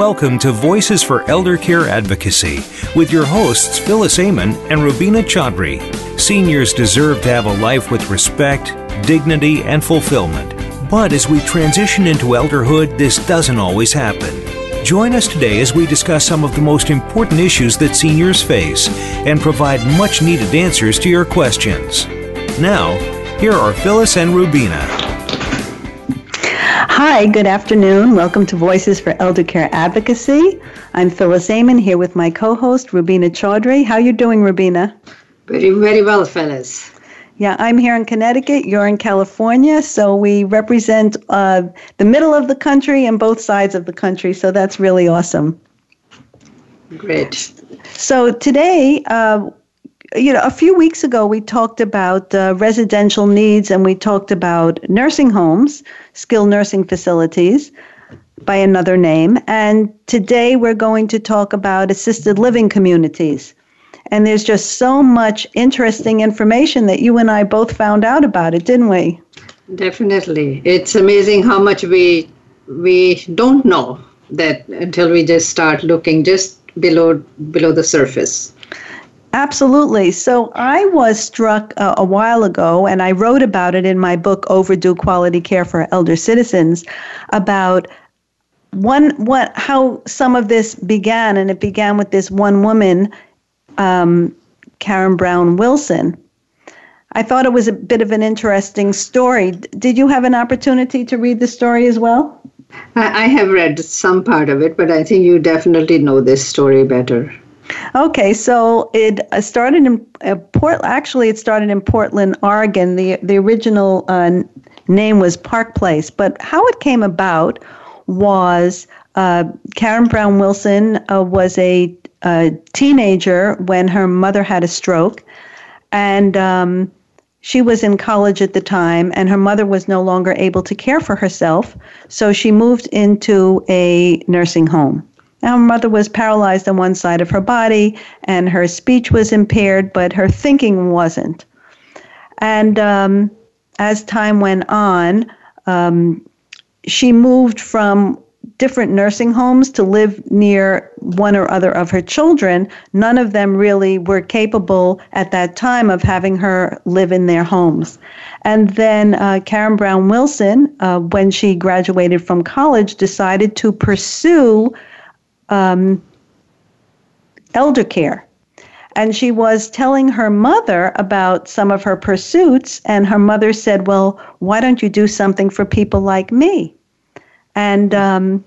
Welcome to Voices for Elder Care Advocacy with your hosts Phyllis Amon and Rubina Chaudhry. Seniors deserve to have a life with respect, dignity, and fulfillment. But as we transition into elderhood, this doesn't always happen. Join us today as we discuss some of the most important issues that seniors face and provide much needed answers to your questions. Now, here are Phyllis and Rubina. Hi, good afternoon. Welcome to Voices for Elder Care Advocacy. I'm Phyllis Amon here with my co-host Rubina Chaudhry. How you doing, Rubina? Very, very well, Phyllis. Yeah, I'm here in Connecticut. You're in California, so we represent uh, the middle of the country and both sides of the country. So that's really awesome. Great. So today, uh, you know, a few weeks ago, we talked about uh, residential needs and we talked about nursing homes, skilled nursing facilities by another name. And today we're going to talk about assisted living communities. And there's just so much interesting information that you and I both found out about it, didn't we? Definitely. It's amazing how much we we don't know that until we just start looking just below below the surface. Absolutely. So I was struck uh, a while ago, and I wrote about it in my book, Overdue Quality Care for Elder Citizens, about one what how some of this began, and it began with this one woman, um, Karen Brown Wilson. I thought it was a bit of an interesting story. Did you have an opportunity to read the story as well? I, I have read some part of it, but I think you definitely know this story better. Okay, so it uh, started in uh, Port. Actually, it started in Portland, Oregon. the The original uh, name was Park Place, but how it came about was uh, Karen Brown Wilson uh, was a, a, teenager when her mother had a stroke, and um, she was in college at the time, and her mother was no longer able to care for herself, so she moved into a nursing home. Now, her mother was paralyzed on one side of her body, and her speech was impaired, but her thinking wasn't. And um, as time went on, um, she moved from different nursing homes to live near one or other of her children. None of them really were capable at that time of having her live in their homes. And then uh, Karen Brown Wilson, uh, when she graduated from college, decided to pursue um, elder care. And she was telling her mother about some of her pursuits, and her mother said, Well, why don't you do something for people like me? And um,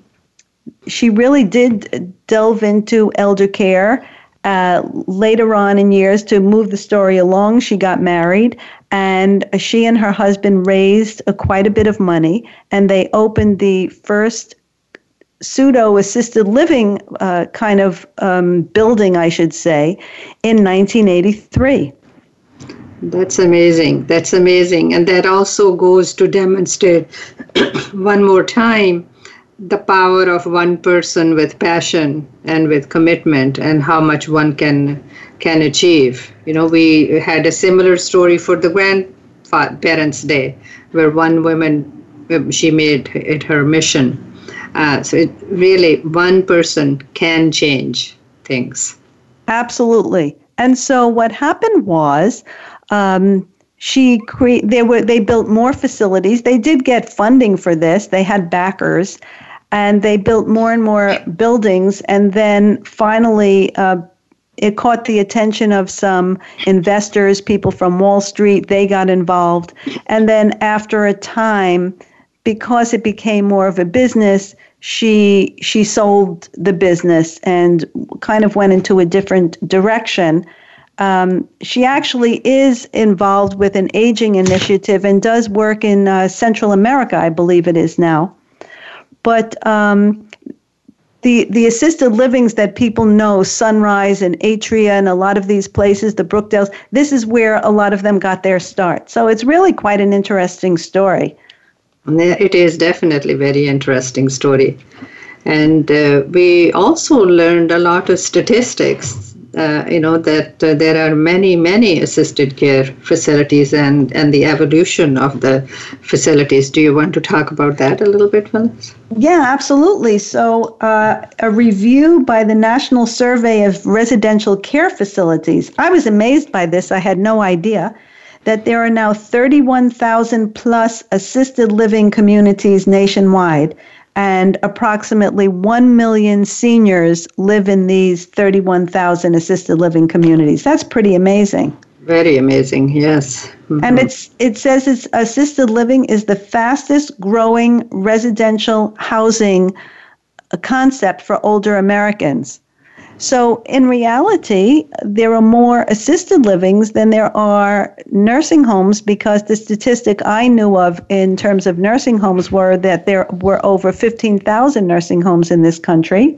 she really did delve into elder care. Uh, later on in years, to move the story along, she got married, and she and her husband raised a, quite a bit of money, and they opened the first pseudo assisted living uh, kind of um, building, I should say, in 1983. That's amazing. That's amazing. And that also goes to demonstrate one more time the power of one person with passion and with commitment and how much one can can achieve. You know, we had a similar story for the grandparents' day where one woman she made it her mission uh, so it really, one person can change things. Absolutely. And so what happened was, um, she cre- they were they built more facilities. They did get funding for this. They had backers, and they built more and more buildings. And then finally, uh, it caught the attention of some investors, people from Wall Street. They got involved, and then after a time, because it became more of a business, she she sold the business and kind of went into a different direction. Um, she actually is involved with an aging initiative and does work in uh, Central America, I believe it is now. But um, the the assisted livings that people know, Sunrise and Atria and a lot of these places, the Brookdales, this is where a lot of them got their start. So it's really quite an interesting story. It is definitely very interesting story. And uh, we also learned a lot of statistics uh, you know that uh, there are many many assisted care facilities and and the evolution of the facilities. Do you want to talk about that a little bit Phyllis? yeah absolutely. So uh, a review by the national survey of residential care facilities. I was amazed by this. I had no idea that there are now 31,000 plus assisted living communities nationwide and approximately 1 million seniors live in these 31,000 assisted living communities. That's pretty amazing. Very amazing, yes. Mm-hmm. And it's it says it's assisted living is the fastest growing residential housing concept for older Americans. So, in reality, there are more assisted livings than there are nursing homes because the statistic I knew of in terms of nursing homes were that there were over 15,000 nursing homes in this country.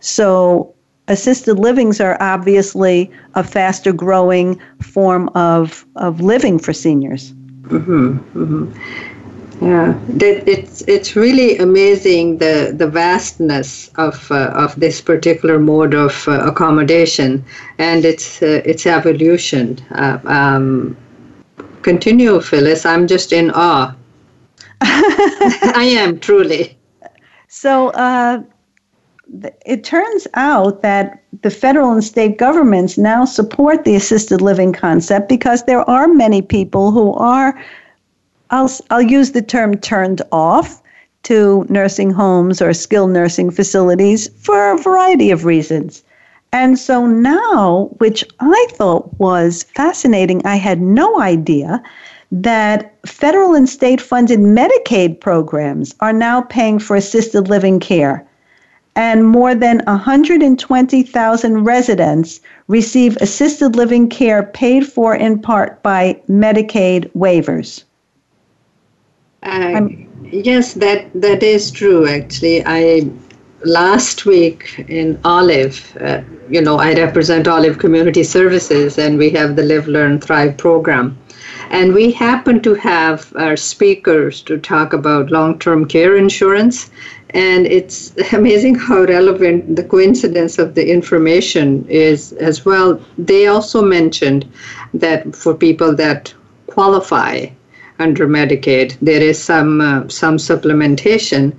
So, assisted livings are obviously a faster growing form of, of living for seniors. Mm-hmm, mm-hmm. Yeah, it's it's really amazing the the vastness of uh, of this particular mode of uh, accommodation and its uh, its evolution. Uh, um, continue, Phyllis. I'm just in awe. I am truly. So uh, it turns out that the federal and state governments now support the assisted living concept because there are many people who are I'll, I'll use the term turned off to nursing homes or skilled nursing facilities for a variety of reasons. And so now, which I thought was fascinating, I had no idea that federal and state funded Medicaid programs are now paying for assisted living care. And more than 120,000 residents receive assisted living care paid for in part by Medicaid waivers. Uh, yes, that that is true. Actually, I last week in Olive, uh, you know, I represent Olive Community Services, and we have the Live, Learn, Thrive program. And we happen to have our speakers to talk about long term care insurance. And it's amazing how relevant the coincidence of the information is as well. They also mentioned that for people that qualify under Medicaid. There is some uh, some supplementation,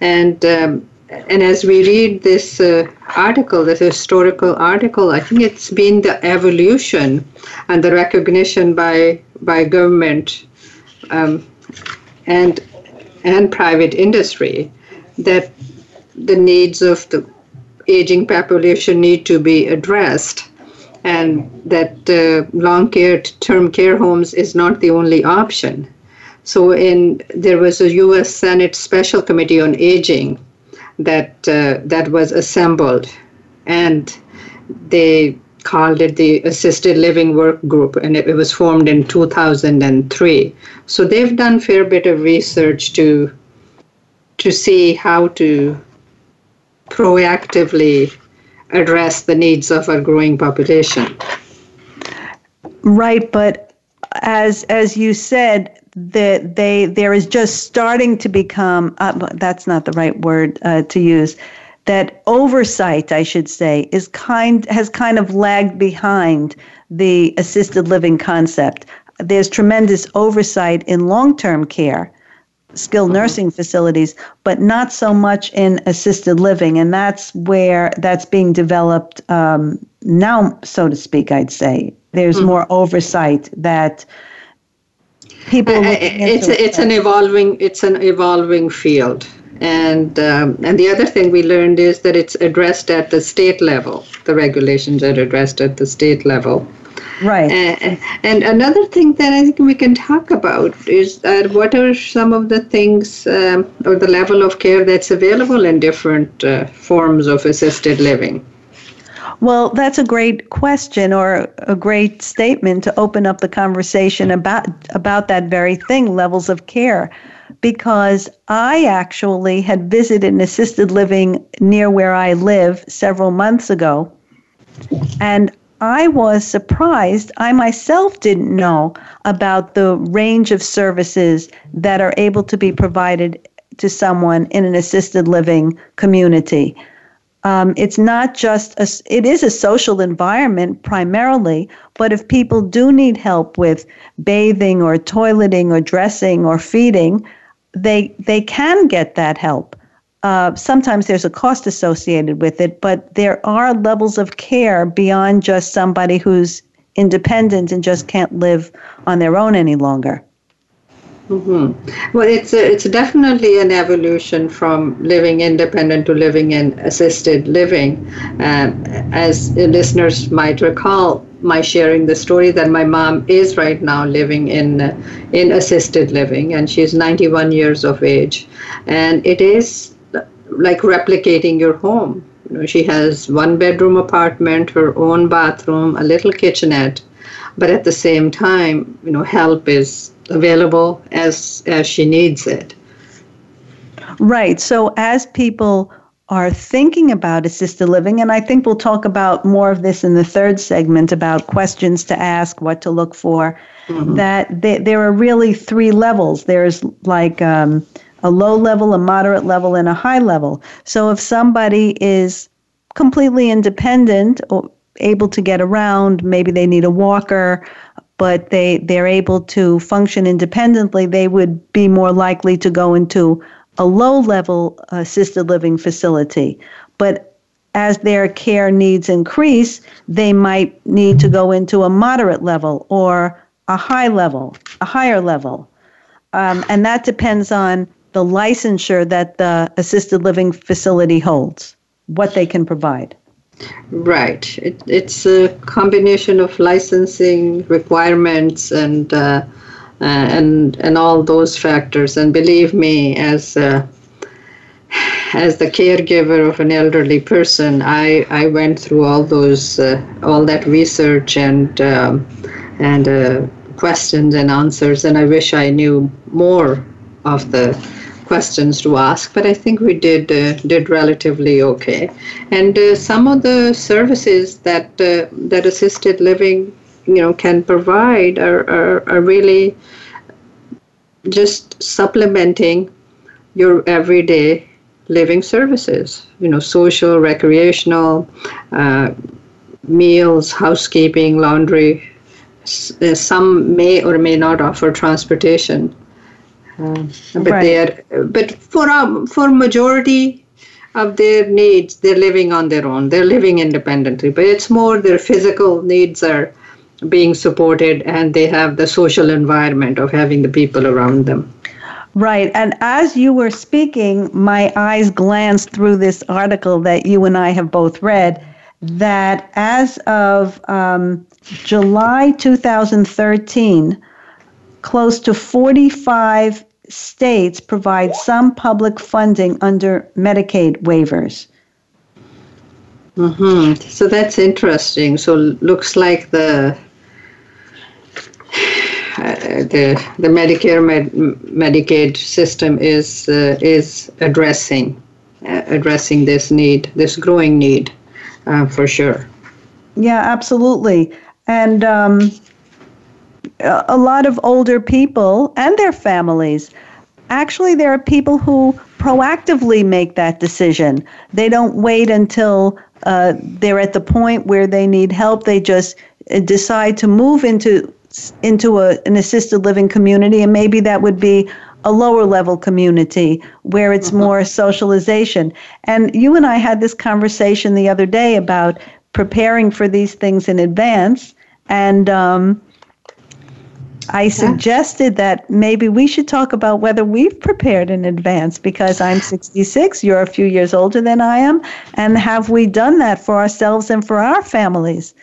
and um, and as we read this uh, article, this historical article, I think it's been the evolution and the recognition by by government um, and and private industry that the needs of the aging population need to be addressed and that uh, long care term care homes is not the only option. So, in there was a U.S. Senate Special Committee on Aging that uh, that was assembled, and they called it the Assisted Living Work Group, and it, it was formed in 2003. So they've done fair bit of research to to see how to proactively address the needs of our growing population. Right, but as as you said, that they there is just starting to become uh, that's not the right word uh, to use that oversight i should say is kind has kind of lagged behind the assisted living concept there's tremendous oversight in long-term care skilled nursing facilities, but not so much in assisted living. And that's where that's being developed um, now, so to speak, I'd say. There's mm more oversight that people it's a, it's an evolving it's an evolving field. And um, and the other thing we learned is that it's addressed at the state level. The regulations are addressed at the state level Right. And, and another thing that I think we can talk about is that what are some of the things um, or the level of care that's available in different uh, forms of assisted living? Well, that's a great question or a great statement to open up the conversation about about that very thing, levels of care. Because I actually had visited an assisted living near where I live several months ago. And I was surprised. I myself didn't know about the range of services that are able to be provided to someone in an assisted living community. um, it's not just a, it is a social environment primarily but if people do need help with bathing or toileting or dressing or feeding they they can get that help uh, sometimes there's a cost associated with it but there are levels of care beyond just somebody who's independent and just can't live on their own any longer Mm-hmm. Well, it's a, it's definitely an evolution from living independent to living in assisted living. Uh, as listeners might recall, my sharing the story that my mom is right now living in in assisted living, and she's 91 years of age, and it is like replicating your home. You know, she has one bedroom apartment, her own bathroom, a little kitchenette, but at the same time, you know, help is available as as she needs it. Right. So as people are thinking about assisted living, and I think we'll talk about more of this in the third segment about questions to ask, what to look for. Mm-hmm. That they, there are really three levels. There's like um, a low level, a moderate level, and a high level. So if somebody is completely independent or able to get around, maybe they need a walker, but they they're able to function independently, they would be more likely to go into a low level assisted living facility. But as their care needs increase, they might need to go into a moderate level or a high level, a higher level. Um, and that depends on the licensure that the assisted living facility holds, what they can provide. Right. It, it's a combination of licensing requirements and uh, uh, and and all those factors. And believe me, as uh, as the caregiver of an elderly person, I, I went through all those uh, all that research and um, and uh, questions and answers, and I wish I knew more of the questions to ask, but I think we did uh, did relatively okay. And uh, some of the services that uh, that assisted living, you know, can provide are, are, are really just supplementing your everyday living services. You know, social, recreational, uh, meals, housekeeping, laundry. Uh, some may or may not offer transportation but right. they are, but for um, for majority of their needs, they're living on their own. They're living independently. But it's more their physical needs are being supported, and they have the social environment of having the people around them. Right. And as you were speaking, my eyes glanced through this article that you and I have both read. That as of um, July 2013, close to 45 states provide some public funding under Medicaid waivers. Mm-hmm. So that's interesting. So looks like the uh, the the Medicare Med, Medicaid system is uh, is addressing uh, addressing this need, this growing need, uh, for sure. Yeah, absolutely. And um, a lot of older people and their families. Actually, there are people who proactively make that decision. They don't wait until uh, they're at the point where they need help. They just uh, decide to move into into a, an assisted living community, and maybe that would be a lower level community where it's uh-huh. more socialization. And you and I had this conversation the other day about preparing for these things in advance. And um, I suggested that maybe we should talk about whether we've prepared in advance because I'm 66, you're a few years older than I am, and have we done that for ourselves and for our families?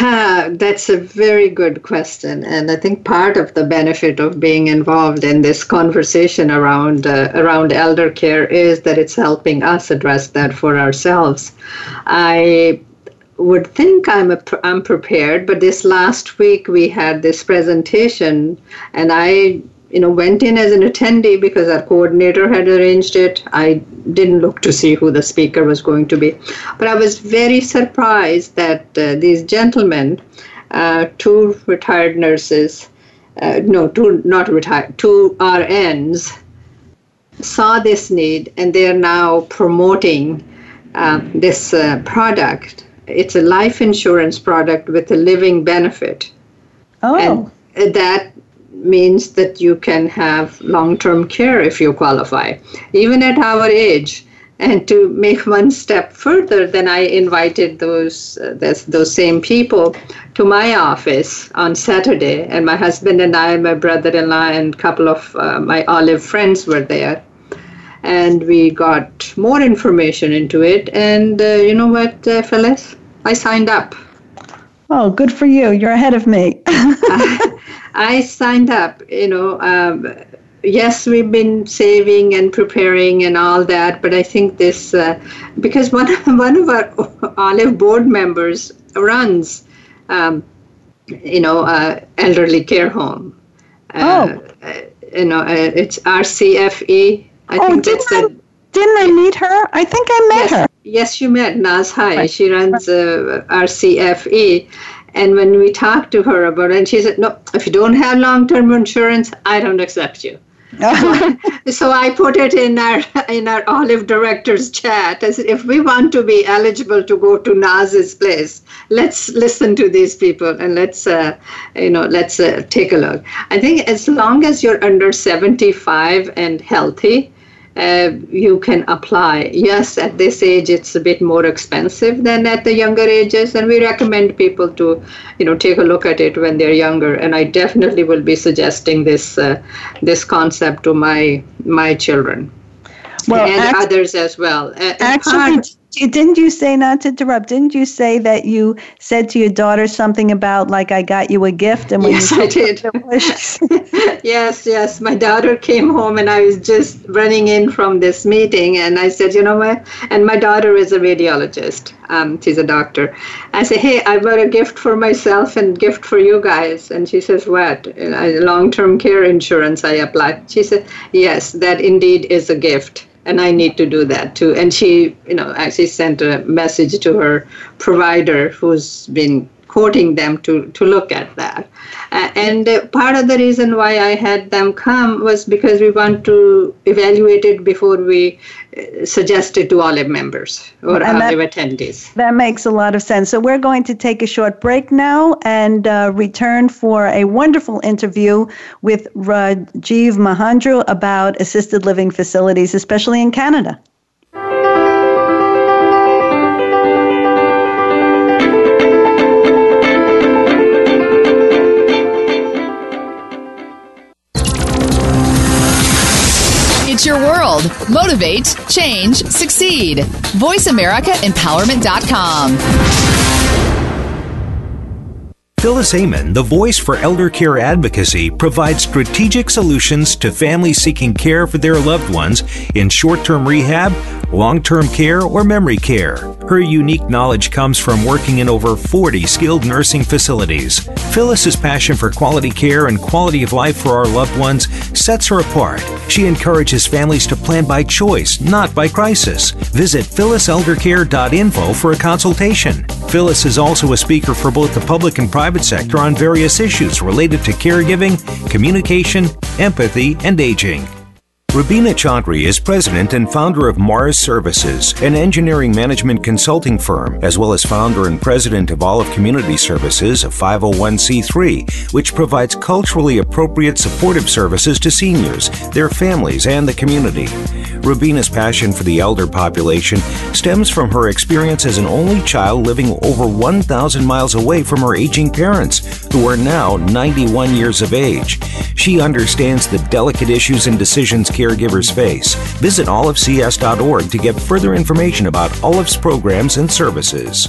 that's a very good question, and I think part of the benefit of being involved in this conversation around uh, around elder care is that it's helping us address that for ourselves. I would think I'm a, I'm prepared, but this last week we had this presentation, and I you know went in as an attendee because our coordinator had arranged it. I didn't look to see who the speaker was going to be, but I was very surprised that uh, these gentlemen, uh, two retired nurses, uh, no, two not retired, two RNs, saw this need, and they are now promoting uh, this uh, product. It's a life insurance product with a living benefit. Oh. And that means that you can have long term care if you qualify, even at our age. And to make one step further, then I invited those uh, this, those same people to my office on Saturday, and my husband and I, and my brother-in-law, and a couple of uh, my Olive friends were there, and we got more information into it. And uh, you know what, uh, Phyllis, I signed up. Oh, good for you! You're ahead of me. I signed up. You know, um, yes, we've been saving and preparing and all that, but I think this uh, because one one of our Olive board members runs, um, you know, uh, elderly care home. Uh, oh. you know, uh, it's RCFE. I oh, think didn't I, didn't I meet her? I think I met yes, her. Yes, you met Naz Hai. Right. She runs uh, RCFE. And when we talked to her about it, and she said, No, if you don't have long term insurance, I don't accept you. so I put it in our in our Olive directors chat as if we want to be eligible to go to Naz's place, let's listen to these people and let's uh, you know let's uh, take a look. I think as long as you're under 75 and healthy, uh, you can apply. Yes, at this age it's a bit more expensive than at the younger ages, and we recommend people to, you know, take a look at it when they're younger. And I definitely will be suggesting this uh, this concept to my my children well, and act- others as well. actually, didn't you say not to interrupt? Didn't you say that you said to your daughter something about like I got you a gift? And when yes, I did. yes, yes. My daughter came home and I was just running in from this meeting, and I said, you know what? And my daughter is a radiologist. Um, she's a doctor. I said, hey, I bought a gift for myself and gift for you guys. And she says, what? Long-term care insurance. I applied. She said, yes, that indeed is a gift and I need to do that too. And she, you know, actually sent a message to her provider who's been quoting them to, to look at that. Uh, and uh, part of the reason why I had them come was because we want to evaluate it before we suggest it to Olive members or and that, attendees. That makes a lot of sense. So we're going to take a short break now and uh, return for a wonderful interview with Rajiv Mahendru about assisted living facilities, especially in Canada. Your world. Motivate, change, succeed. VoiceAmericaEmpowerment.com. Phyllis Amon, the voice for elder care advocacy, provides strategic solutions to families seeking care for their loved ones in short term rehab, long term care, or memory care. Her unique knowledge comes from working in over 40 skilled nursing facilities. Phyllis's passion for quality care and quality of life for our loved ones sets her apart. She encourages families to plan by choice, not by crisis. Visit phylliseldercare.info for a consultation. Phyllis is also a speaker for both the public and private sector on various issues related to caregiving, communication, empathy, and aging. Rubina Chaudhry is president and founder of Mars Services, an engineering management consulting firm, as well as founder and president of Olive Community Services, a 501c3, which provides culturally appropriate supportive services to seniors, their families, and the community. Rubina's passion for the elder population stems from her experience as an only child living over 1,000 miles away from her aging parents, who are now 91 years of age. She understands the delicate issues and decisions caregivers face. Visit olivecs.org to get further information about Olive's programs and services.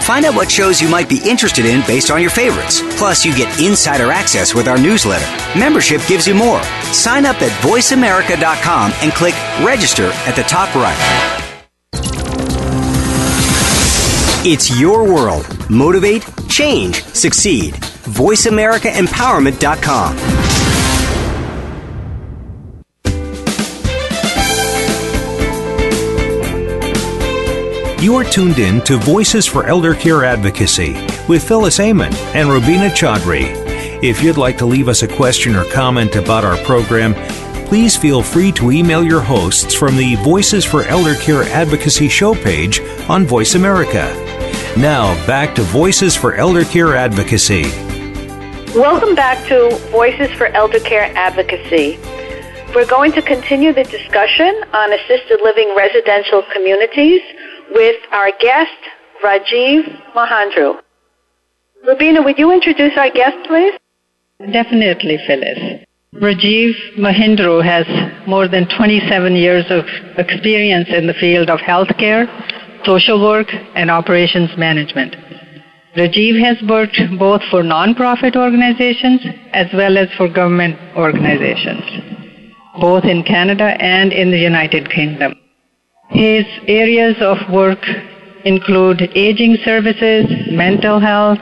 Find out what shows you might be interested in based on your favorites. Plus, you get insider access with our newsletter. Membership gives you more. Sign up at voiceamerica.com and click register at the top right. It's your world. Motivate, change, succeed. VoiceAmericaEmpowerment.com. You are tuned in to Voices for Elder Care Advocacy with Phyllis Amon and Rubina Chaudhry. If you'd like to leave us a question or comment about our program, please feel free to email your hosts from the Voices for Elder Care Advocacy show page on Voice America. Now, back to Voices for Elder Care Advocacy. Welcome back to Voices for Elder Care Advocacy. We're going to continue the discussion on assisted living residential communities with our guest, Rajiv Mahendru. Rubina, would you introduce our guest, please? Definitely, Phyllis. Rajiv Mahendru has more than 27 years of experience in the field of healthcare, social work, and operations management. Rajiv has worked both for nonprofit organizations as well as for government organizations, both in Canada and in the United Kingdom. His areas of work include aging services, mental health,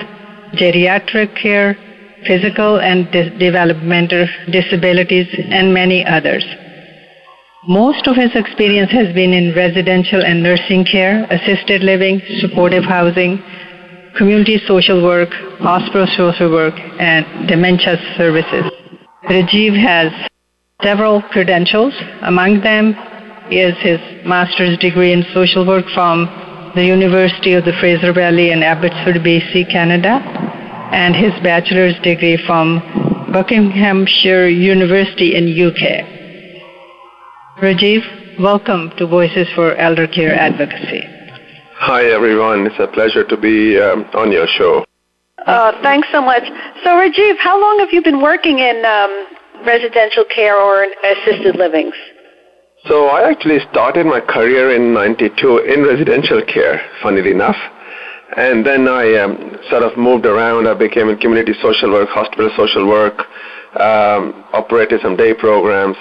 geriatric care, physical and de- developmental disabilities, and many others. Most of his experience has been in residential and nursing care, assisted living, supportive housing, community social work, hospital social work, and dementia services. Rajiv has several credentials. Among them is his master's degree in social work from the University of the Fraser Valley in Abbotsford, BC, Canada, and his bachelor's degree from Buckinghamshire University in UK. Rajiv, welcome to Voices for Elder Care Advocacy. Hi, everyone. It's a pleasure to be um, on your show. Uh, thanks so much. So, Rajiv, how long have you been working in um, residential care or assisted livings? So I actually started my career in 92 in residential care, funnily enough. And then I um, sort of moved around. I became in community social work, hospital social work, um, operated some day programs.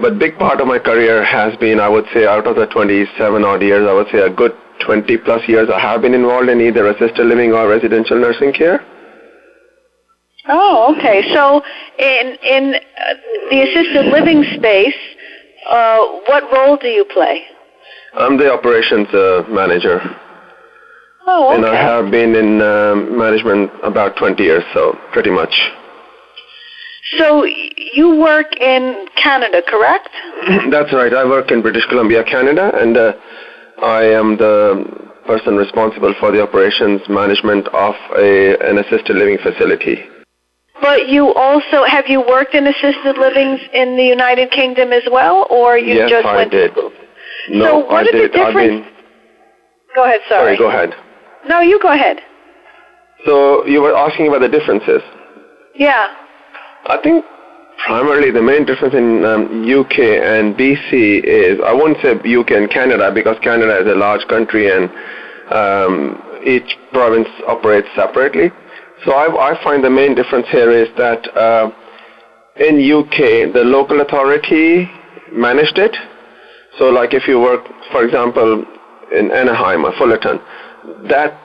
But big part of my career has been, I would say, out of the 27 odd years, I would say a good 20 plus years I have been involved in either assisted living or residential nursing care. Oh, okay. So in in uh, the assisted living space, uh, what role do you play? I'm the operations uh, manager. Oh, okay. And I have been in um, management about 20 years, so pretty much. So you work in Canada, correct? That's right. I work in British Columbia, Canada, and uh, I am the person responsible for the operations management of a, an assisted living facility. But you also have you worked in assisted livings in the United Kingdom as well, or you yes, just I went did. to school? No, so what I did. the difference? been. Go ahead. Sorry. Sorry, go ahead. No, you go ahead. So you were asking about the differences. Yeah. I think primarily the main difference in um, UK and BC is I won't say UK and Canada because Canada is a large country and um, each province operates separately. So I, I find the main difference here is that uh, in UK the local authority managed it. So like if you work, for example, in Anaheim or Fullerton, that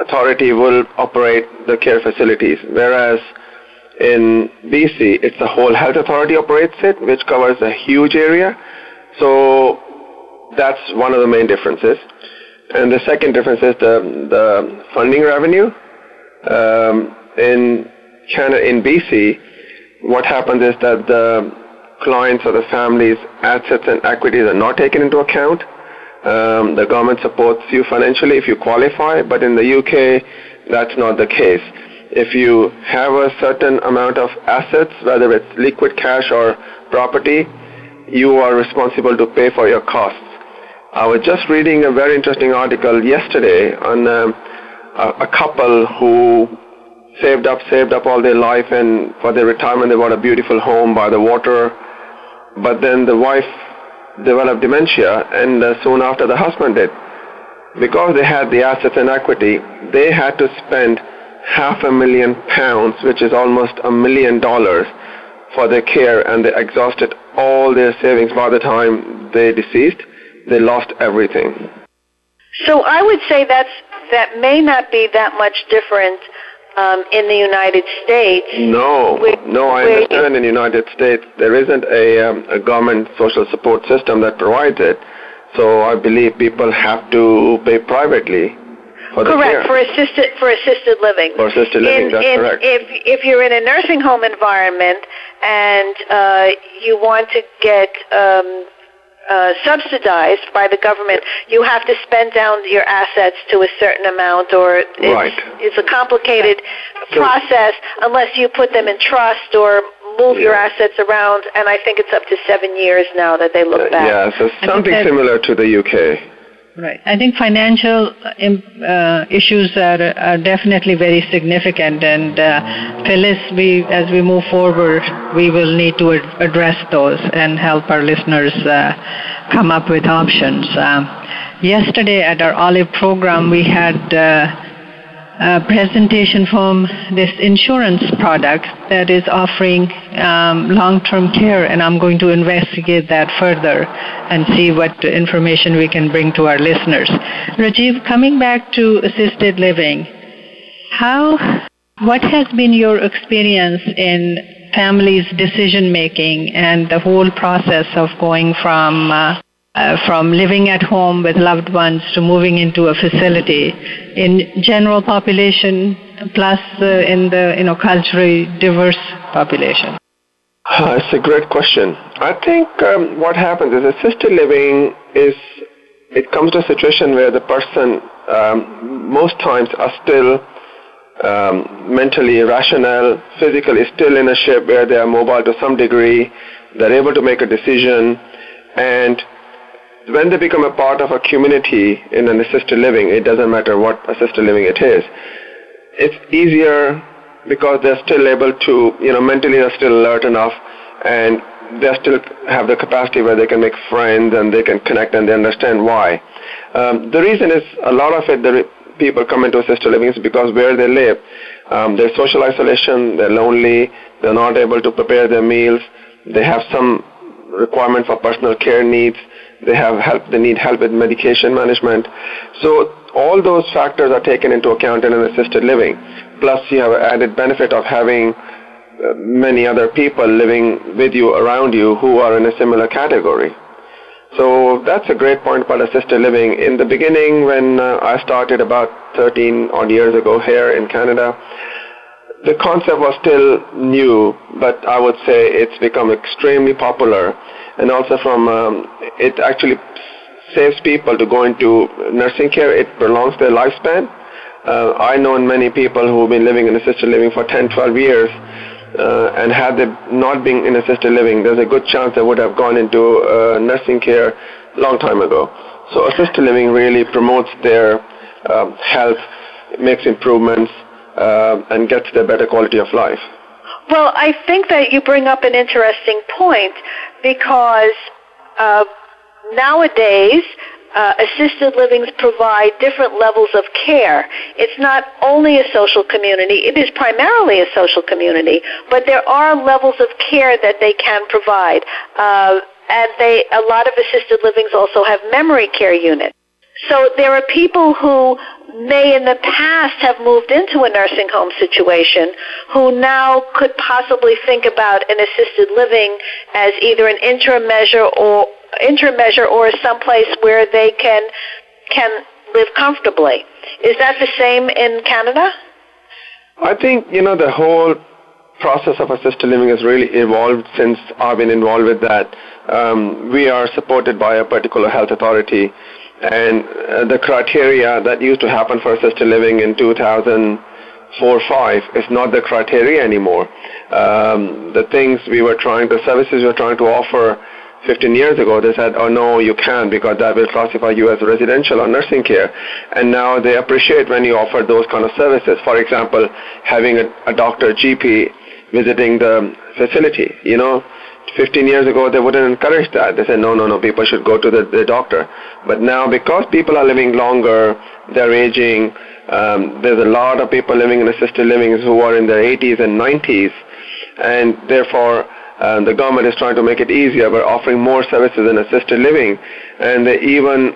authority will operate the care facilities, whereas in BC, it's the whole health authority operates it, which covers a huge area. So that's one of the main differences. And the second difference is the, the funding revenue. Um, in Canada, in BC, what happens is that the clients or the families' assets and equities are not taken into account. Um, the government supports you financially if you qualify, but in the UK, that's not the case if you have a certain amount of assets, whether it's liquid cash or property, you are responsible to pay for your costs. I was just reading a very interesting article yesterday on um, a, a couple who saved up, saved up all their life, and for their retirement they bought a beautiful home by the water. But then the wife developed dementia, and uh, soon after the husband did. Because they had the assets and equity, they had to spend half a million pounds, which is almost a million dollars, for their care, and they exhausted all their savings by the time they deceased. They lost everything. So I would say that's that may not be that much different um, in the United States. No, where- no, I understand. you- In the United States, there isn't a, um, a government social support system that provides it. So I believe people have to pay privately for the Correct for assisted for assisted living. For assisted living, in, that's in, correct. If if you're in a nursing home environment and uh, you want to get um, uh, subsidized by the government, you have to spend down your assets to a certain amount, or it's, Right. it's a complicated So- process unless you put them in trust or move your assets around. And I think it's up to seven years now that they look Uh, back. yeah, so something similar to the UK. Right. I think financial um, uh, issues are, are definitely very significant, and uh, Phyllis, we as we move forward, we will need to ad- address those and help our listeners uh, come up with options. Um, yesterday at our Olive program, we had. Uh, presentation from this insurance product that is offering um, long-term care, and I'm going to investigate that further and see what information we can bring to our listeners. Rajiv, coming back to assisted living, how, what has been your experience in families' decision making and the whole process of going from uh, uh, from living at home with loved ones to moving into a facility in general population plus uh, in the you know culturally diverse population Uh, it's a great question. I think um, what happens is assisted living is it comes to a situation where the person um, most times are still um, mentally rational, physically still in a shape where they are mobile to some degree, they're able to make a decision, and when they become a part of a community in an assisted living, it doesn't matter what assisted living it is, it's easier because they're still able to, you know, mentally they're still alert enough and they still have the capacity where they can make friends and they can connect and they understand why. Um, the reason is a lot of it, the people come into assisted living is because where they live, um, there's social isolation, they're lonely, they're not able to prepare their meals, they have some requirement for personal care needs, they have help, they need help with medication management. So all those factors are taken into account in an assisted living. Plus you have added benefit of having uh, many other people living with you around you who are in a similar category. So that's a great point about assisted living. In the beginning, when uh, I started about 13 odd years ago here in Canada, the concept was still new, but I would say it's become extremely popular. And also from, um, it actually saves people to go into nursing care. It prolongs their lifespan. Uh, I know many people who have been living in assisted living for 10, 12 years, uh, and had they not been in assisted living, there's a good chance they would have gone into uh, nursing care long time ago. So assisted living really promotes their um, health, makes improvements, uh, and gets their better quality of life. Well, I think that you bring up an interesting point because uh, nowadays uh, assisted livings provide different levels of care. It's not only a social community, it is primarily a social community, but there are levels of care that they can provide. Uh, and they, a lot of assisted livings also have memory care units. So there are people who may in the past have moved into a nursing home situation who now could possibly think about an assisted living as either an interim measure or interim measure or someplace where they can can live comfortably. Is that the same in Canada? I think, you know, the whole process of assisted living has really evolved since I've been involved with that. Um, we are supported by a particular health authority, and uh, the criteria that used to happen for assisted living in 2004 5 is not the criteria anymore. Um, the things we were trying, the services we were trying to offer 15 years ago, they said, oh no, you can't because that will classify you as residential or nursing care. And now they appreciate when you offer those kind of services. For example, having a, a doctor, GP, visiting the facility, you know. 15 years ago, they wouldn't encourage that. They said, no, no, no, people should go to the, the doctor. But now, because people are living longer, they're aging, um, there's a lot of people living in assisted living who are in their 80s and 90s, and therefore, um, the government is trying to make it easier by offering more services in assisted living, and they even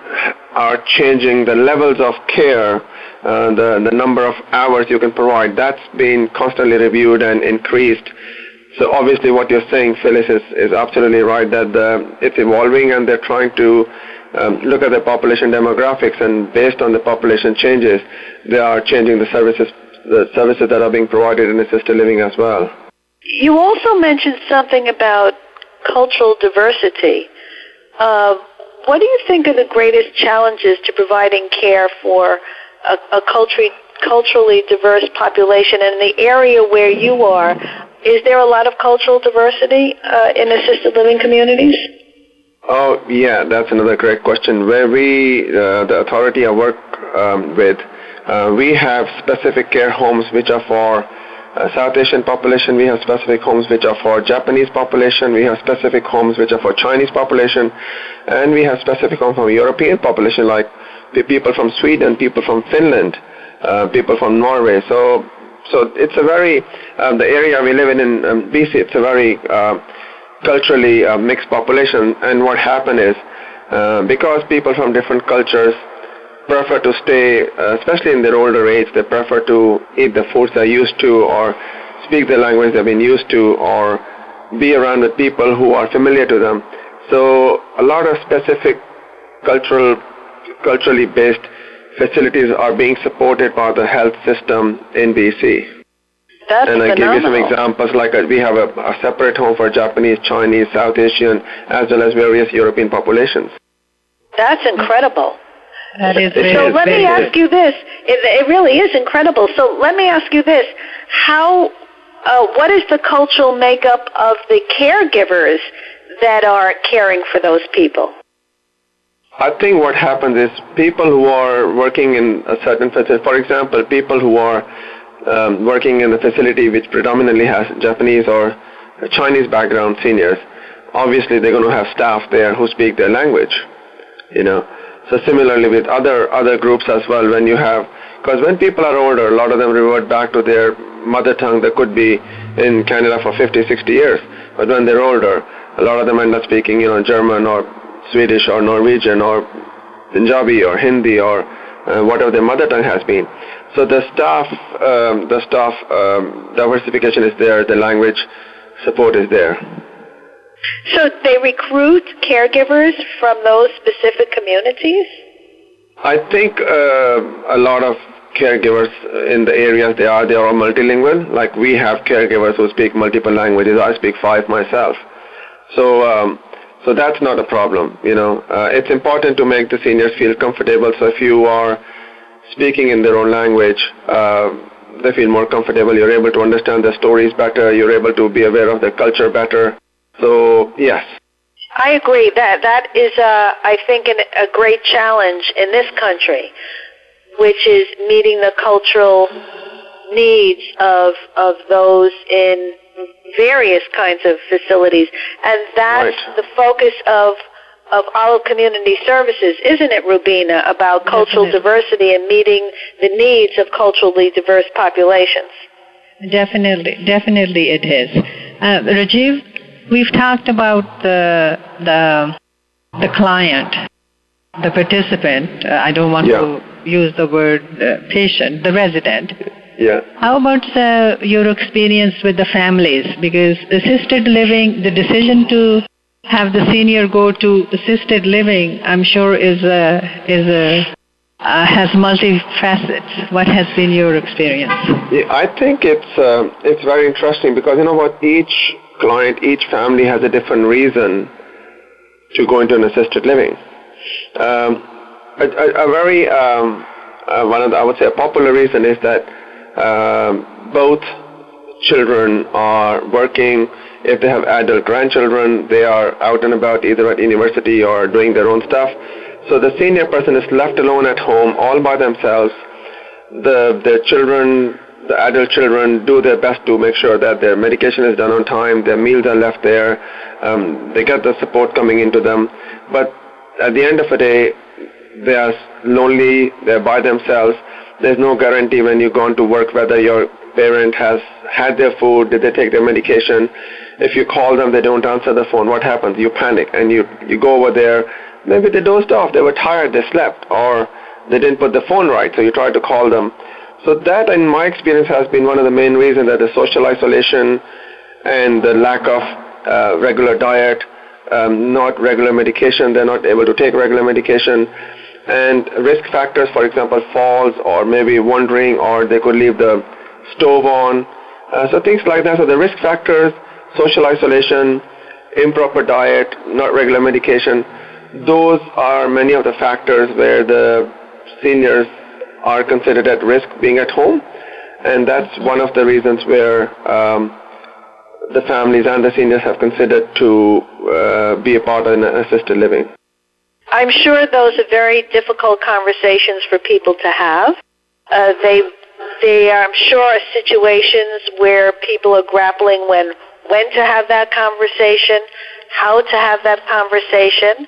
are changing the levels of care, uh, the the number of hours you can provide. That's been constantly reviewed and increased. So obviously, what you're saying, Phyllis, is, is absolutely right that the, it's evolving, and they're trying to um, look at the population demographics, and based on the population changes, they are changing the services, the services that are being provided in assisted living as well. You also mentioned something about cultural diversity. Uh, what do you think are the greatest challenges to providing care for a, a culturally, culturally diverse population? And in the area where you are, is there a lot of cultural diversity uh, in assisted living communities? Oh, yeah, that's another great question. Where we, uh, the authority I work um, with, uh, we have specific care homes which are for uh, South Asian population. We have specific homes which are for Japanese population. We have specific homes which are for Chinese population. And we have specific homes for European population like people from Sweden, people from Finland, uh, people from Norway. So, so it's a very, um, the area we live in in um, BC, it's a very uh, culturally uh, mixed population. And what happened is, uh, because people from different cultures prefer to stay, uh, especially in their older age, they prefer to eat the foods they're used to or speak the language they've been used to or be around with people who are familiar to them. So a lot of specific cultural, culturally based facilities are being supported by the health system in BC. That's and I phenomenal. give you some examples, like uh, we have a, a separate home for Japanese, Chinese, South Asian, as well as various European populations. That's incredible. That is So very, let very me ask you this. It, it really is incredible. So let me ask you this. How, uh, what is the cultural makeup of the caregivers that are caring for those people? I think what happens is people who are working in a certain facility, for example, people who are um, working in a facility which predominantly has Japanese or Chinese background seniors, obviously they're going to have staff there who speak their language, you know. So similarly with other other groups as well, when you have, because when people are older, a lot of them revert back to their mother tongue that could be in Canada for 50, 60 years. But when they're older, a lot of them end up speaking, you know, German or Swedish or Norwegian or Punjabi or Hindi or uh, whatever their mother tongue has been. So the staff, um, the staff um, diversification is there, the language support is there. So they recruit caregivers from those specific communities? I think uh, a lot of caregivers in the areas they are, they are all multilingual. Like we have caregivers who speak multiple languages. I speak five myself. So, um, so that's not a problem. You know, uh, it's important to make the seniors feel comfortable. So if you are speaking in their own language, uh, they feel more comfortable. You're able to understand their stories better. You're able to be aware of their culture better. So yes, I agree that that is, uh, I think, an, a great challenge in this country, which is meeting the cultural needs of of those in various kinds of facilities, and that's Right. the focus of of our community services, isn't it, Rubina? About cultural Definitely. diversity and meeting the needs of culturally diverse populations. Definitely, definitely it is. Uh, Rajiv, we've talked about the the the client, the participant. Uh, I don't want Yeah. to use the word uh, patient, the resident. yeah. How about uh, your experience with the families? Because assisted living, the decision to have the senior go to assisted living, I'm sure is a, is a, uh, has multifacets. What has been your experience? Yeah, I think it's uh, it's very interesting because you know what each client, each family has a different reason to go into an assisted living. Um, a, a, a very um, uh, one of the, I would say a popular reason is that um, both children are working. If they have adult grandchildren, they are out and about either at university or doing their own stuff. So the senior person is left alone at home all by themselves the the children, the adult children, do their best to make sure that their medication is done on time, their meals are left there, um, they get the support coming into them. But at the end of the day, they are lonely, they're by themselves. There's no guarantee when you go on to work whether your parent has had their food, did they take their medication. If you call them, they don't answer the phone. What happens? You panic and you, you go over there. Maybe they dozed off, they were tired, they slept, or they didn't put the phone right, so you try to call them. So that, in my experience, has been one of the main reasons that the social isolation and the lack of uh, regular diet, um, not regular medication, they're not able to take regular medication. And risk factors, for example, falls or maybe wandering or they could leave the stove on. Uh, so things like that. So the risk factors, social isolation, improper diet, not regular medication, those are many of the factors where the seniors are considered at risk being at home. And that's one of the reasons where um, the families and the seniors have considered to uh, be a part of an assisted living. I'm sure those are very difficult conversations for people to have. Uh, they, they are, I'm sure, are situations where people are grappling when when to have that conversation, how to have that conversation,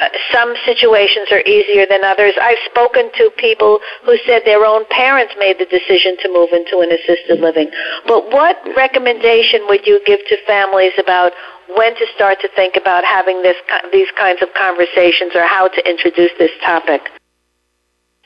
uh, some situations are easier than others. I've spoken to people who said their own parents made the decision to move into an assisted living. But what recommendation would you give to families about when to start to think about having this these kinds of conversations or how to introduce this topic?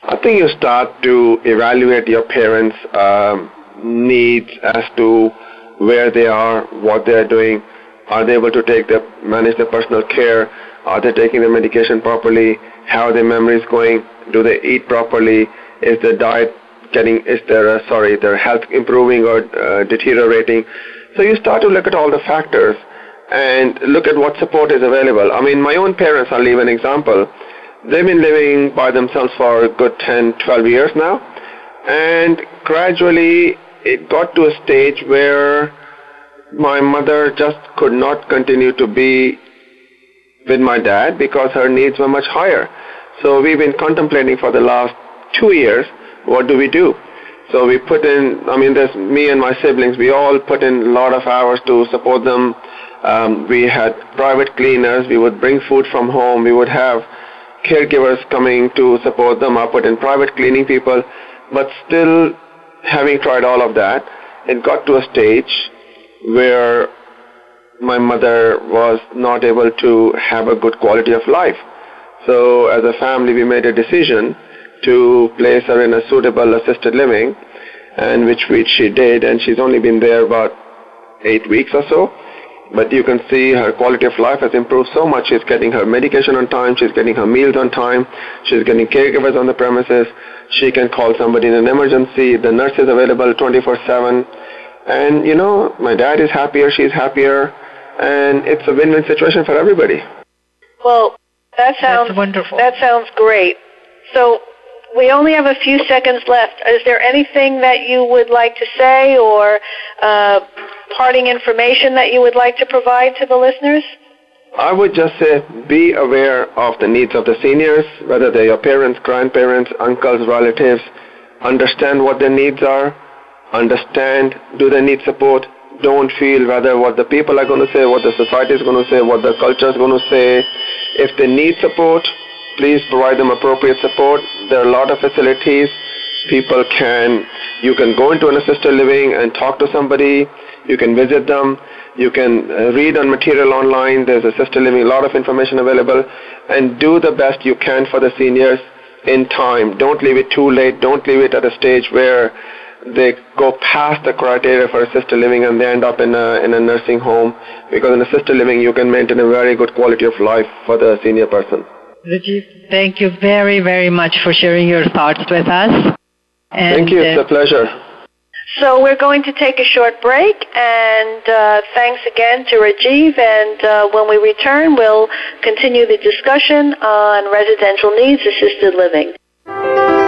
I think you start to evaluate your parents' um, needs as to where they are, what they are doing, are they able to take their manage their personal care are they taking their medication properly? How are their memories going? Do they eat properly? Is their diet getting, is their, uh, sorry, their health improving or uh, deteriorating? So you start to look at all the factors and look at what support is available. I mean, my own parents, I'll leave an example. They've been living by themselves for a good 10, 12 years now. And gradually it got to a stage where my mother just could not continue to be with my dad because her needs were much higher. So we've been contemplating for the last two years, what do we do? So we put in, I mean, there's me and my siblings, we all put in a lot of hours to support them. Um, we had private cleaners, we would bring food from home, we would have caregivers coming to support them. I put in private cleaning people, but still having tried all of that, it got to a stage where my mother was not able to have a good quality of life. So as a family, we made a decision to place her in a suitable assisted living, and which, which she did, and she's only been there about eight weeks or so. But you can see her quality of life has improved so much. She's getting her medication on time. She's getting her meals on time. She's getting caregivers on the premises. She can call somebody in an emergency. The nurse is available 24-7. And, you know, my dad is happier. She's happier and it's a win-win situation for everybody. Well, that sounds That's wonderful. That sounds great. So we only have a few seconds left. Is there anything that you would like to say or uh, parting information that you would like to provide to the listeners? I would just say be aware of the needs of the seniors, whether they're your parents, grandparents, uncles, relatives. Understand what their needs are. Understand do they need support don't feel whether what the people are going to say, what the society is going to say, what the culture is going to say. If they need support, please provide them appropriate support. There are a lot of facilities. People can, you can go into an assisted living and talk to somebody. You can visit them. You can uh, read on material online. There's assisted living, a lot of information available. And do the best you can for the seniors in time. Don't leave it too late. Don't leave it at a stage where they go past the criteria for assisted living and they end up in a, in a nursing home because in assisted living you can maintain a very good quality of life for the senior person. Rajiv, thank you very, very much for sharing your thoughts with us. And, thank you. It's a pleasure. So we're going to take a short break, and uh, thanks again to Rajiv. And uh, when we return, we'll continue the discussion on residential needs assisted living.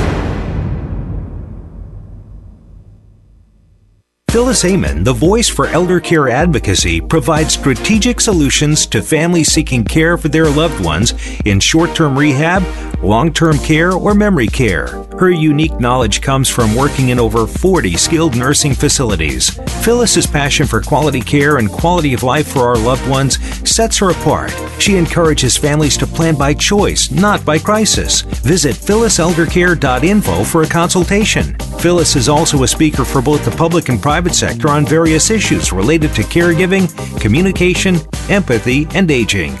Phyllis Amon, the voice for elder care advocacy, provides strategic solutions to families seeking care for their loved ones in short term rehab, long term care, or memory care. Her unique knowledge comes from working in over 40 skilled nursing facilities. Phyllis's passion for quality care and quality of life for our loved ones sets her apart. She encourages families to plan by choice, not by crisis. Visit phylliseldercare.info for a consultation. Phyllis is also a speaker for both the public and private sector on various issues related to caregiving, communication, empathy, and aging.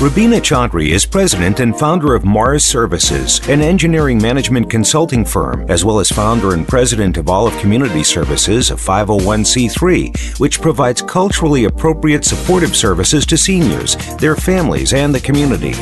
Rubina Chaudhry is president and founder of Mars Services, an engineering management consulting firm, as well as founder and president of Olive Community Services, a 501c3, which provides culturally appropriate supportive services to seniors, their families, and the community.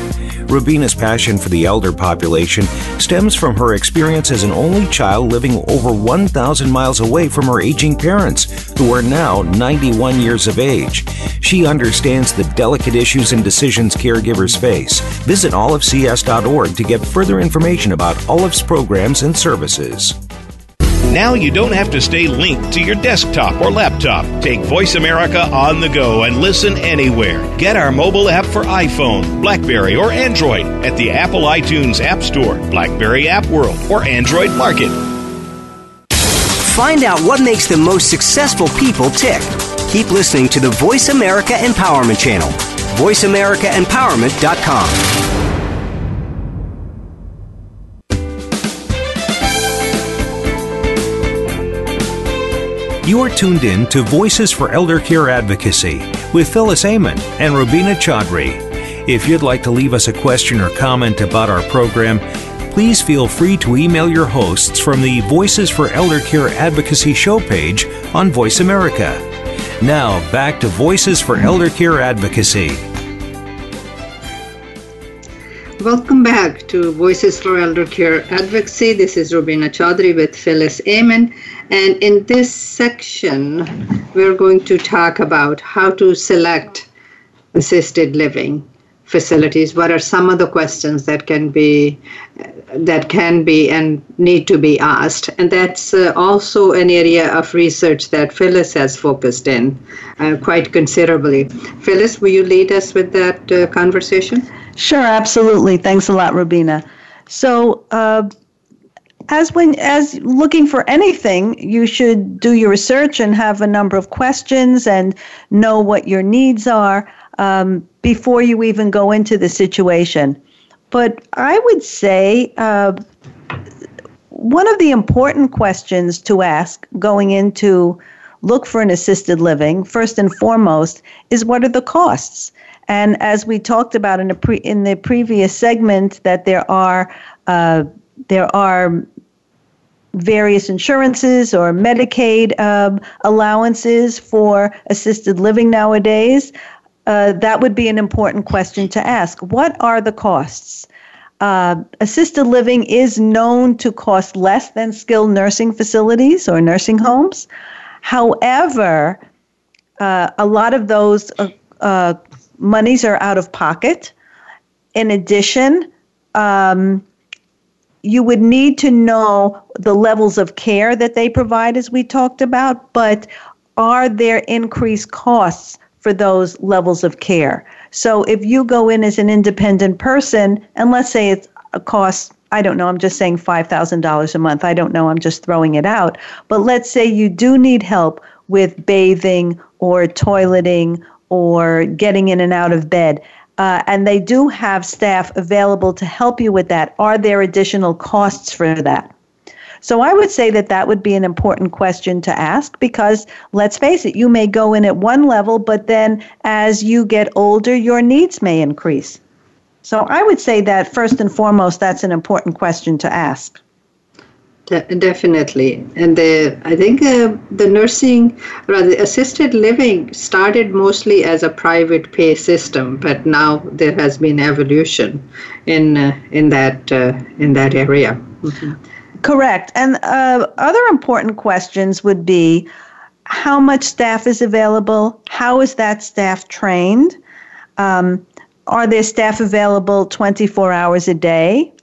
Rubina's passion for the elder population stems from her experience as an only child living over 1,000 miles away from her aging parents, who are now 91 years of age. She understands the delicate issues and decisions caregivers face. Visit olivecs.org to get further information about Olive's programs and services. Now you don't have to stay linked to your desktop or laptop. Take Voice America on the go and listen anywhere. Get our mobile app for iPhone, Blackberry, or Android at the Apple iTunes App Store, Blackberry App World, or Android Market. Find out what makes the most successful people tick. Keep listening to the Voice America Empowerment Channel. VoiceAmericaEmpowerment.com. You are tuned in to Voices for Elder Care Advocacy with Phyllis Amon and Rubina Chaudhry. If you'd like to leave us a question or comment about our program, please feel free to email your hosts from the Voices for Elder Care Advocacy show page on Voice America. Now, back to Voices for Elder Care Advocacy. Welcome back to Voices for Elder Care Advocacy. This is Rubina Chaudhry with Phyllis Amon. And in this section, we're going to talk about how to select assisted living facilities. What are some of the questions that can be that can be and need to be asked? And that's uh, also an area of research that Phyllis has focused in uh, quite considerably. Phyllis, will you lead us with that uh, conversation? Sure, absolutely. Thanks a lot, Rubina. So, uh, as when as looking for anything, you should do your research and have a number of questions and know what your needs are um, before you even go into the situation. But I would say uh, one of the important questions to ask going into look for an assisted living, first and foremost, is what are the costs? And as we talked about in, pre- in the previous segment, that there are uh, there are various insurances or Medicaid um, allowances for assisted living nowadays, uh, that would be an important question to ask. What are the costs? Uh, assisted living is known to cost less than skilled nursing facilities or nursing homes. However, uh, a lot of those uh, uh, monies are out of pocket. In addition, um, you would need to know the levels of care that they provide, as we talked about, but are there increased costs for those levels of care? So if you go in as an independent person, and let's say it's a cost, I don't know, I'm just saying $5,000 a month, I don't know, I'm just throwing it out, but let's say you do need help with bathing or toileting or getting in and out of bed uh, and they do have staff available to help you with that. Are there additional costs for that? So I would say that that would be an important question to ask because let's face it, you may go in at one level, but then as you get older, your needs may increase. So I would say that first and foremost, that's an important question to ask. De- definitely, and the I think uh, the nursing, rather assisted living, started mostly as a private pay system, but now there has been evolution in uh, in that uh, in that area. Mm-hmm. Correct, and uh, other important questions would be how much staff is available, how is that staff trained. Um, are there staff available 24 hours a day?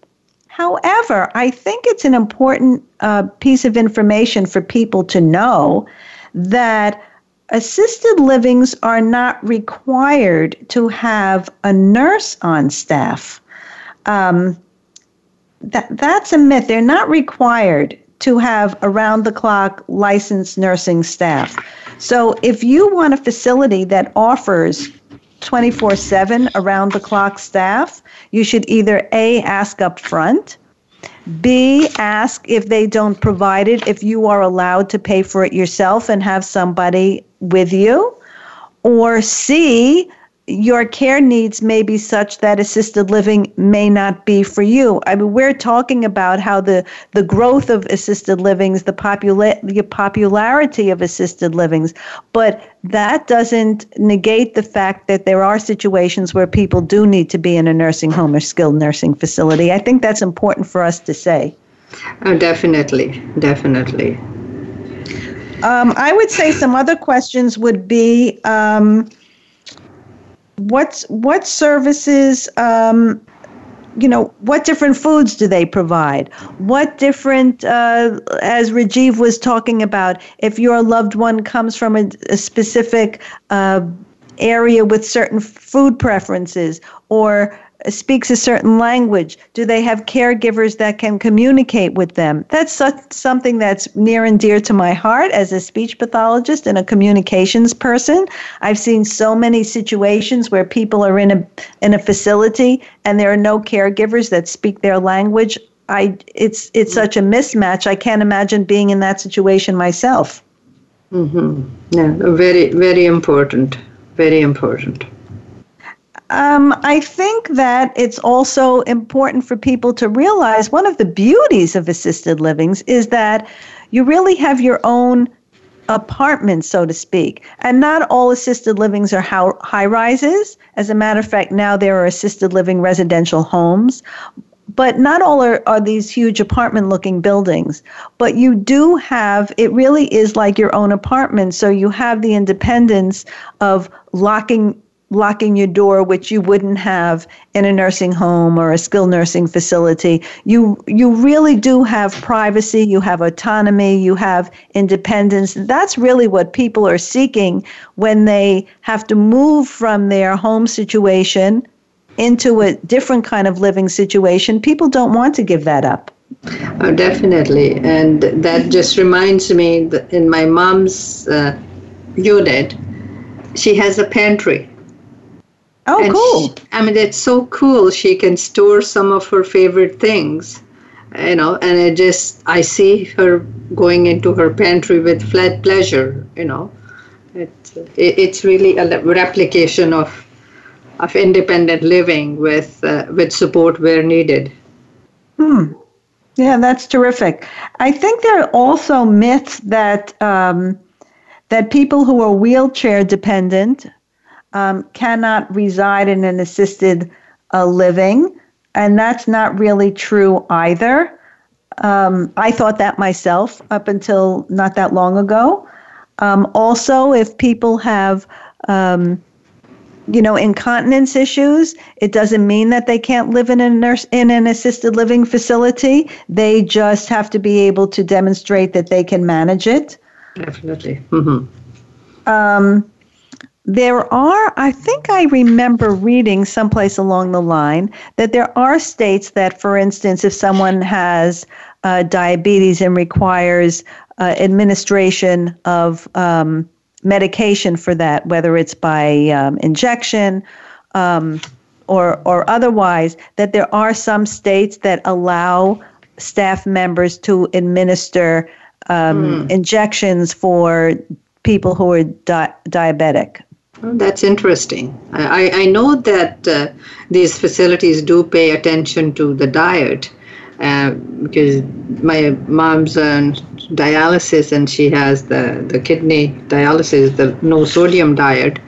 However, I think it's an important uh, piece of information for people to know that assisted livings are not required to have a nurse on staff. Um, that, that's a myth. They're not required to have around the clock licensed nursing staff. So if you want a facility that offers 24 7 around the clock staff, you should either A, ask up front, B, ask if they don't provide it, if you are allowed to pay for it yourself and have somebody with you, or C, your care needs may be such that assisted living may not be for you. I mean, we're talking about how the, the growth of assisted livings, the, popula- the popularity of assisted livings, but that doesn't negate the fact that there are situations where people do need to be in a nursing home or skilled nursing facility. I think that's important for us to say. Oh, definitely, definitely. Um, I would say some other questions would be. Um, what's what services um, you know what different foods do they provide? What different uh, as rajiv was talking about if your loved one comes from a, a specific uh, area with certain food preferences or speaks a certain language? Do they have caregivers that can communicate with them? That's such, something that's near and dear to my heart as a speech pathologist and a communications person. I've seen so many situations where people are in a in a facility and there are no caregivers that speak their language. I it's it's such a mismatch. I can't imagine being in that situation myself. Mm-hmm. Yeah, very very important. Very important. Um, I think that it's also important for people to realize one of the beauties of assisted livings is that you really have your own apartment, so to speak. And not all assisted livings are high rises. As a matter of fact, now there are assisted living residential homes. But not all are, are these huge apartment looking buildings. But you do have, it really is like your own apartment. So you have the independence of locking locking your door which you wouldn't have in a nursing home or a skilled nursing facility. You you really do have privacy you have autonomy you have independence. That's really what people are seeking when they have to move from their home situation into a different kind of living situation. People don't want to give that up. Oh, definitely. And that just reminds me that in my mom's uh, unit she has a pantry Oh, and cool. She, I mean, it's so cool. She can store some of her favorite things, you know, and it just, I see her going into her pantry with flat pleasure, you know. It, it, it's really a replication of of independent living with uh, with support where needed. Hmm. Yeah, that's terrific. I think there are also myths that um, that people who are wheelchair dependent um, cannot reside in an assisted uh, living, and that's not really true either. Um, I thought that myself up until not that long ago. Um, also, if people have, um, you know, incontinence issues, it doesn't mean that they can't live in a nurse in an assisted living facility. They just have to be able to demonstrate that they can manage it. Definitely. Mm-hmm. Um, there are, I think I remember reading someplace along the line that there are states that, for instance, if someone has uh, diabetes and requires uh, administration of um, medication for that, whether it's by um, injection um, or, or otherwise, that there are some states that allow staff members to administer mm. injections for people who are di- diabetic. Oh, that's interesting. I, I know that uh, these facilities do pay attention to the diet uh, because my mom's on dialysis and she has the, the kidney dialysis, the no sodium diet.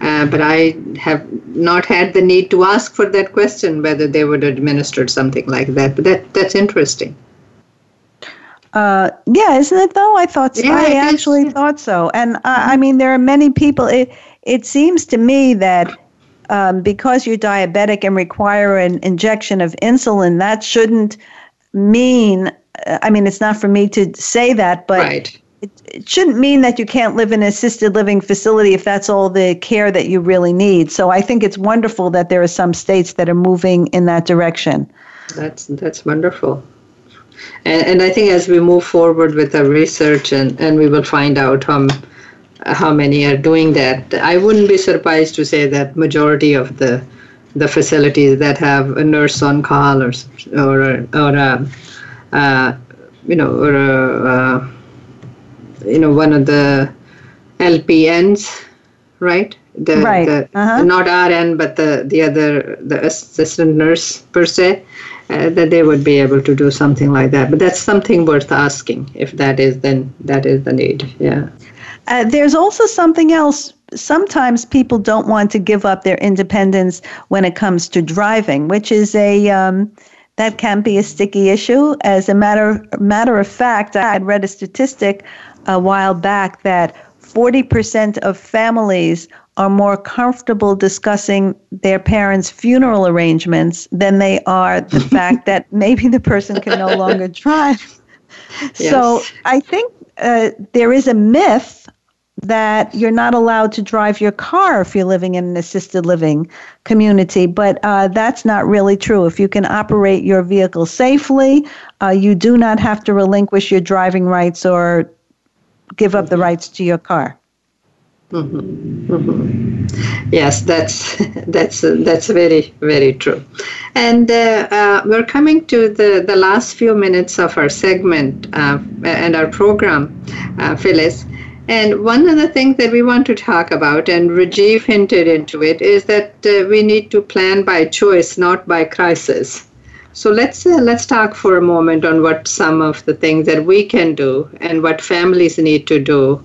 Uh, but I have not had the need to ask for that question whether they would administer something like that. But that that's interesting. Uh, yeah, isn't it though? I thought so. Yeah, I actually thought so, and uh, I mean, there are many people. It, it seems to me that um, because you're diabetic and require an injection of insulin, that shouldn't mean. I mean, it's not for me to say that, but right. it, it shouldn't mean that you can't live in an assisted living facility if that's all the care that you really need. So I think it's wonderful that there are some states that are moving in that direction. That's that's wonderful. And, and I think as we move forward with our research and, and we will find out how, how many are doing that, I wouldn't be surprised to say that majority of the the facilities that have a nurse on call or or or a, uh, you know or a, uh, you know one of the LPNs, right? The, right. The, uh-huh. Not RN, but the the other the assistant nurse per se. Uh, that they would be able to do something like that. But that's something worth asking. If that is, then that is the need. Yeah. Uh, there's also something else. Sometimes people don't want to give up their independence when it comes to driving, which is a um, that can be a sticky issue. As a matter matter of fact, I had read a statistic a while back that 40% of families are more comfortable discussing their parents' funeral arrangements than they are the fact that maybe the person can no longer drive. Yes. So I think uh, there is a myth that you're not allowed to drive your car if you're living in an assisted living community, but uh, that's not really true. If you can operate your vehicle safely, uh, you do not have to relinquish your driving rights or give up the rights to your car. Mm-hmm. Mm-hmm. Yes, that's that's uh, that's very very true, and uh, uh, we're coming to the the last few minutes of our segment uh, and our program, uh, Phyllis. And one of the things that we want to talk about, and Rajiv hinted into it, is that uh, we need to plan by choice, not by crisis. So let's let's talk for a moment on what some of the things that we can do and what families need to do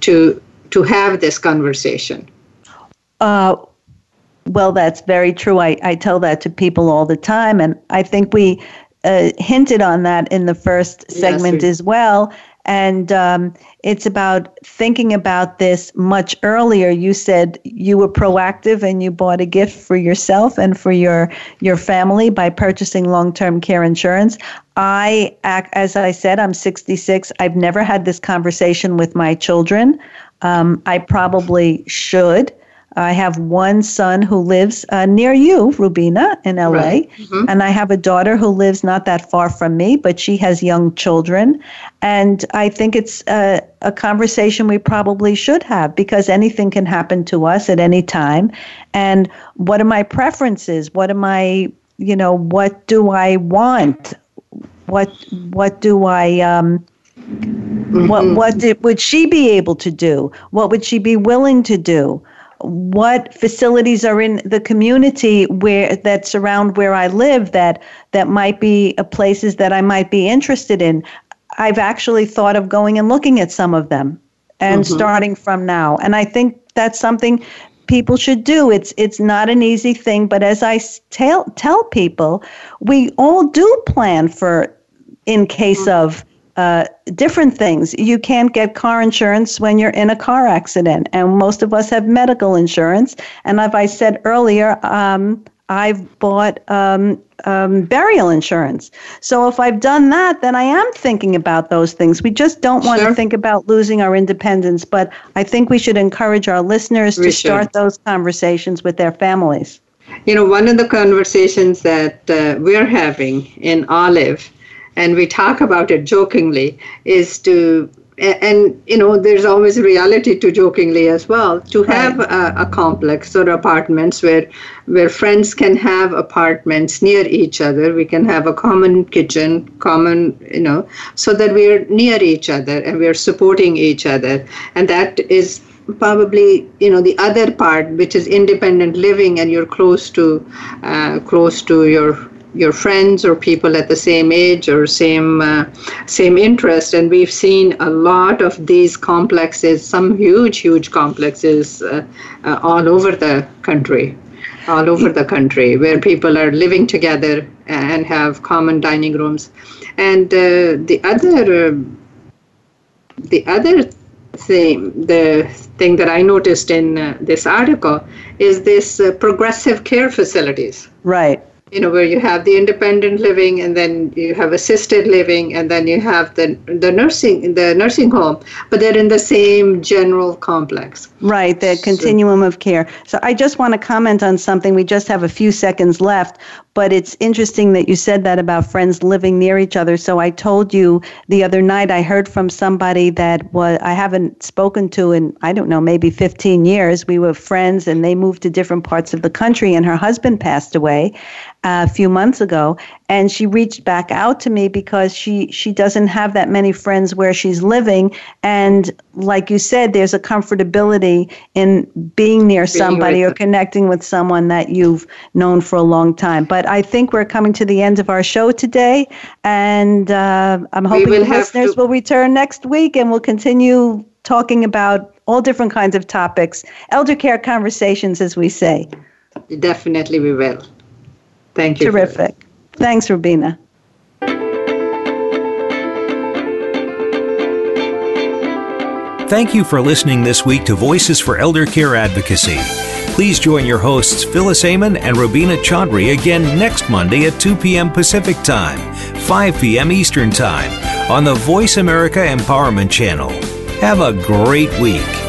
to to have this conversation? Uh, well, that's very true. I, I tell that to people all the time. And I think we uh, hinted on that in the first segment yes, as well. And um, it's about thinking about this much earlier. You said you were proactive and you bought a gift for yourself and for your your family by purchasing long-term care insurance. I act as I said, I'm 66. I've never had this conversation with my children. Um, I probably should. I have one son who lives uh, near you, Rubina, in LA, right. mm-hmm. and I have a daughter who lives not that far from me, but she has young children. And I think it's a, a conversation we probably should have because anything can happen to us at any time. And what are my preferences? What am I, you know, what do I want? What what do I um, Mm-hmm. What what did, would she be able to do? What would she be willing to do? What facilities are in the community where that surround where I live that that might be places that I might be interested in? I've actually thought of going and looking at some of them and mm-hmm. starting from now. And I think that's something people should do. It's it's not an easy thing, but as I tell tell people, we all do plan for in case mm-hmm. of uh, different things. You can't get car insurance when you're in a car accident, and most of us have medical insurance. And as I said earlier, um, I've bought um, um, burial insurance. So if I've done that, then I am thinking about those things. We just don't want sure. to think about losing our independence, but I think we should encourage our listeners we to should. start those conversations with their families. You know, one of the conversations that uh, we're having in Olive and we talk about it jokingly, is to and you know there's always reality to jokingly as well to have a, a, complex or apartments where where friends can have apartments near each other. We can have a common kitchen common you know so that we're near each other and we're supporting each other. And that is probably you know the other part which is independent living and you're close to uh, close to your your friends or people at the same age or same uh, same interest. And we've seen a lot of these complexes some huge huge complexes uh, uh, all over the country all over the country where people are living together and have common dining rooms. And uh, the other uh, the other thing the thing that i noticed in uh, this article is this progressive care facilities. Right you know where you have the independent living and then you have assisted living and then you have the the nursing the nursing home. But they're in the same general complex. Right the continuum of care. So i just want to comment on something. We just have a few seconds left but it's interesting that you said that about friends living near each other. So i told you the other night i heard from somebody that was i haven't spoken to in i don't know maybe 15 years. We were friends and they moved to different parts of the country and her husband passed away a few months ago and she reached back out to me because she she doesn't have that many friends where she's living. And like you said there's a comfortability in being near somebody or connecting with someone that you've known for a long time. But i think we're coming to the end of our show today and uh, i'm hoping the listeners to- will return next week and we'll continue talking about all different kinds of topics elder care conversations as we say. Definitely we will Thank you. Terrific. Thanks, Rubina. Thank you for listening this week to Voices for Elder Care Advocacy. Please join your hosts Phyllis Amon and Rubina Chaudhry again next Monday at 2 p.m. Pacific Time, 5 p.m. Eastern Time on the Voice America Empowerment Channel. Have a great week.